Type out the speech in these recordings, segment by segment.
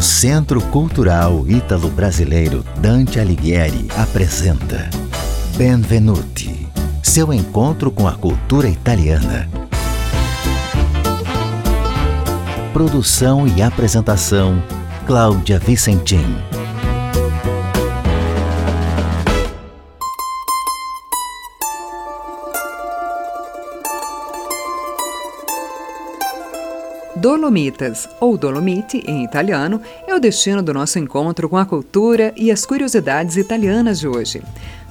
O Centro Cultural Ítalo-Brasileiro Dante Alighieri apresenta Benvenuti, seu encontro com a cultura italiana. Produção e apresentação Cláudia Vicentim. Dolomitas, ou Dolomiti em italiano, é o destino do nosso encontro com a cultura e as curiosidades italianas de hoje.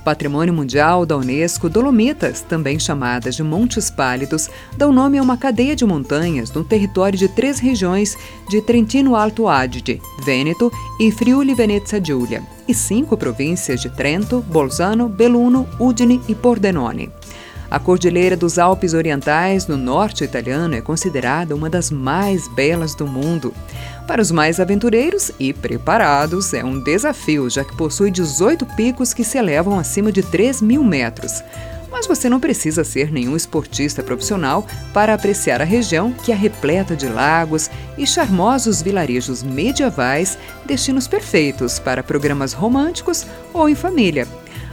Patrimônio Mundial da Unesco, Dolomitas, também chamadas de Montes Pálidos, dão nome a uma cadeia de montanhas no território de três regiões de Trentino Alto Adige, Vêneto e Friuli Venezia Giulia, e cinco províncias de Trento, Bolzano, Belluno, Udine e Pordenone. A Cordilheira dos Alpes Orientais, no norte italiano, é considerada uma das mais belas do mundo. Para os mais aventureiros e preparados, é um desafio, já que possui 18 picos que se elevam acima de 3 mil metros. Mas você não precisa ser nenhum esportista profissional para apreciar a região, que é repleta de lagos e charmosos vilarejos medievais, destinos perfeitos para programas românticos ou em família.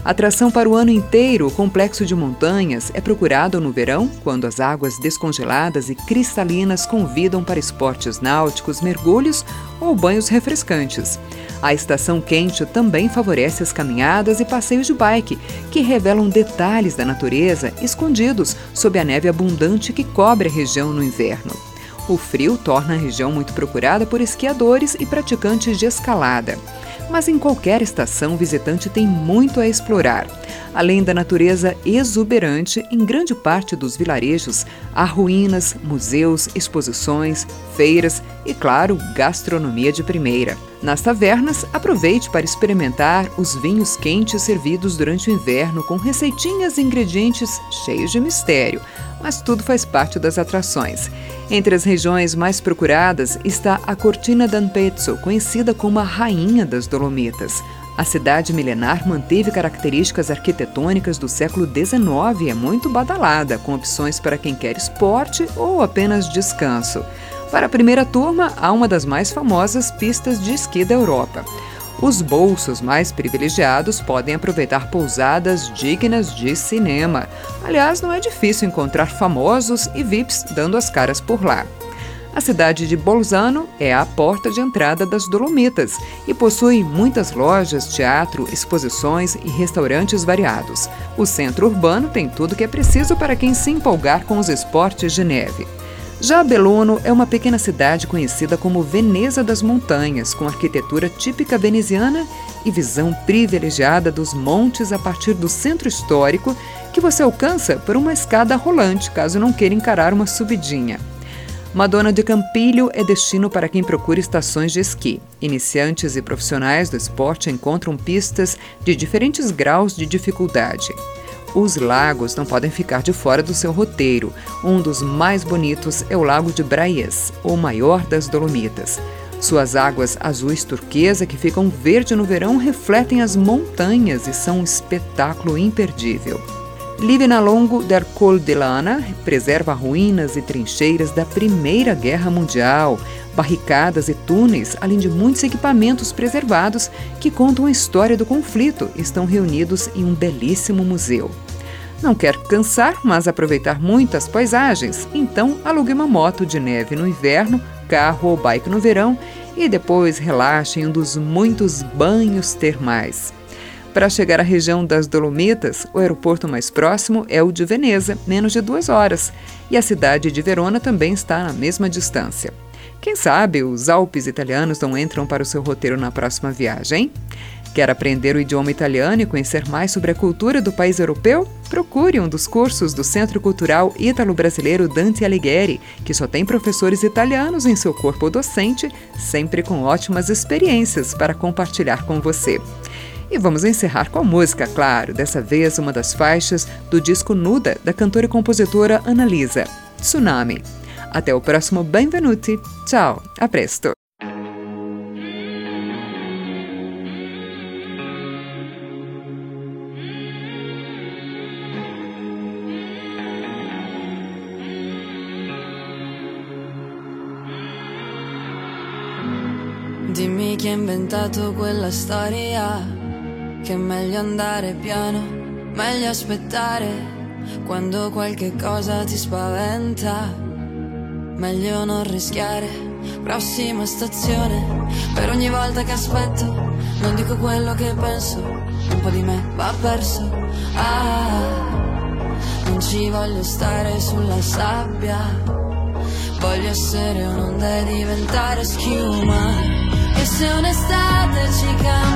Atração para o ano inteiro, o complexo de montanhas é procurado no verão, quando as águas descongeladas e cristalinas convidam para esportes náuticos, mergulhos ou banhos refrescantes. A estação quente também favorece as caminhadas e passeios de bike, que revelam detalhes da natureza escondidos sob a neve abundante que cobre a região no inverno. O frio torna a região muito procurada por esquiadores e praticantes de escalada mas em qualquer estação o visitante tem muito a explorar. Além da natureza exuberante, em grande parte dos vilarejos há ruínas, museus, exposições, feiras e, claro, gastronomia de primeira. Nas tavernas, aproveite para experimentar os vinhos quentes servidos durante o inverno com receitinhas e ingredientes cheios de mistério, mas tudo faz parte das atrações. Entre as regiões mais procuradas está a Cortina d'Ampezzo, conhecida como a Rainha das Dolomitas. A cidade milenar manteve características arquitetônicas do século XIX e é muito badalada, com opções para quem quer esporte ou apenas descanso. Para a primeira turma, há uma das mais famosas pistas de esqui da Europa. Os bolsos mais privilegiados podem aproveitar pousadas dignas de cinema. Aliás, não é difícil encontrar famosos e VIPs dando as caras por lá. A cidade de Bolzano é a porta de entrada das Dolomitas e possui muitas lojas, teatro, exposições e restaurantes variados. O centro urbano tem tudo que é preciso para quem se empolgar com os esportes de neve. Já Belluno é uma pequena cidade conhecida como Veneza das Montanhas, com arquitetura típica veneziana e visão privilegiada dos montes a partir do centro histórico, que você alcança por uma escada rolante, caso não queira encarar uma subidinha. Madonna de Campilho é destino para quem procura estações de esqui. Iniciantes e profissionais do esporte encontram pistas de diferentes graus de dificuldade. Os lagos não podem ficar de fora do seu roteiro. Um dos mais bonitos é o Lago de Braias, o maior das Dolomitas. Suas águas azuis turquesa, que ficam verde no verão, refletem as montanhas e são um espetáculo imperdível. Livenalongo der Col de Lana preserva ruínas e trincheiras da Primeira Guerra Mundial, barricadas e túneis, além de muitos equipamentos preservados que contam a história do conflito, estão reunidos em um belíssimo museu. Não quer cansar, mas aproveitar muitas paisagens? Então alugue uma moto de neve no inverno, carro ou bike no verão e depois relaxe em um dos muitos banhos termais. Para chegar à região das Dolomitas, o aeroporto mais próximo é o de Veneza, menos de duas horas, e a cidade de Verona também está na mesma distância. Quem sabe os Alpes italianos não entram para o seu roteiro na próxima viagem? Quer aprender o idioma italiano e conhecer mais sobre a cultura do país europeu? Procure um dos cursos do Centro Cultural Ítalo-Brasileiro Dante Alighieri, que só tem professores italianos em seu corpo docente, sempre com ótimas experiências para compartilhar com você. E vamos encerrar com a música, claro, dessa vez uma das faixas do disco Nuda da cantora e compositora Annalisa, Tsunami. Até o próximo Benvenuti. Tchau, a presto. Dimmi chi ha inventato quella storia, che è meglio andare piano, meglio aspettare quando qualche cosa ti spaventa, meglio non rischiare. Prossima stazione, per ogni volta che aspetto, non dico quello che penso, un po' di me va perso. Ah, non ci voglio stare sulla sabbia, voglio essere un'onda e diventare schiuma. E se un'estate ci cambia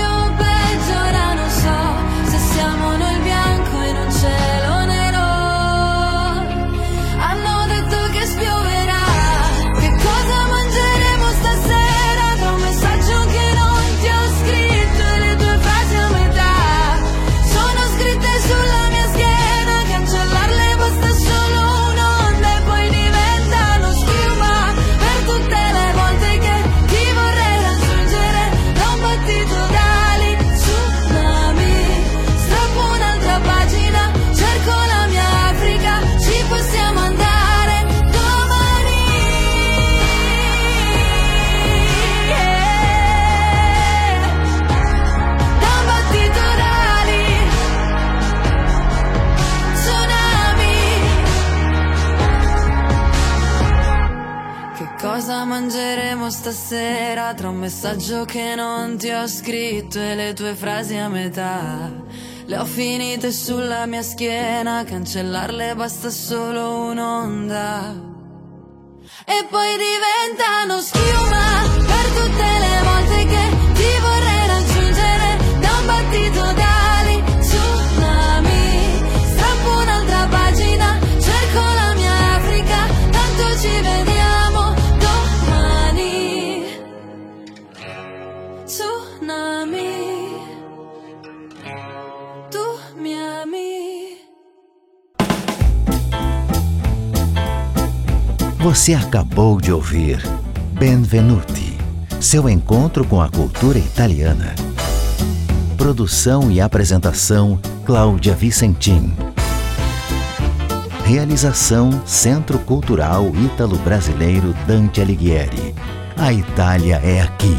cosa mangeremo stasera tra un messaggio che non ti ho scritto e le tue frasi a metà? Le ho finite sulla mia schiena, cancellarle basta solo un'onda. E poi diventano Você acabou de ouvir Benvenuti, seu encontro com a cultura italiana. Produção e apresentação Cláudia Vicentim. Realização Centro Cultural Ítalo-Brasileiro Dante Alighieri. A Itália é aqui.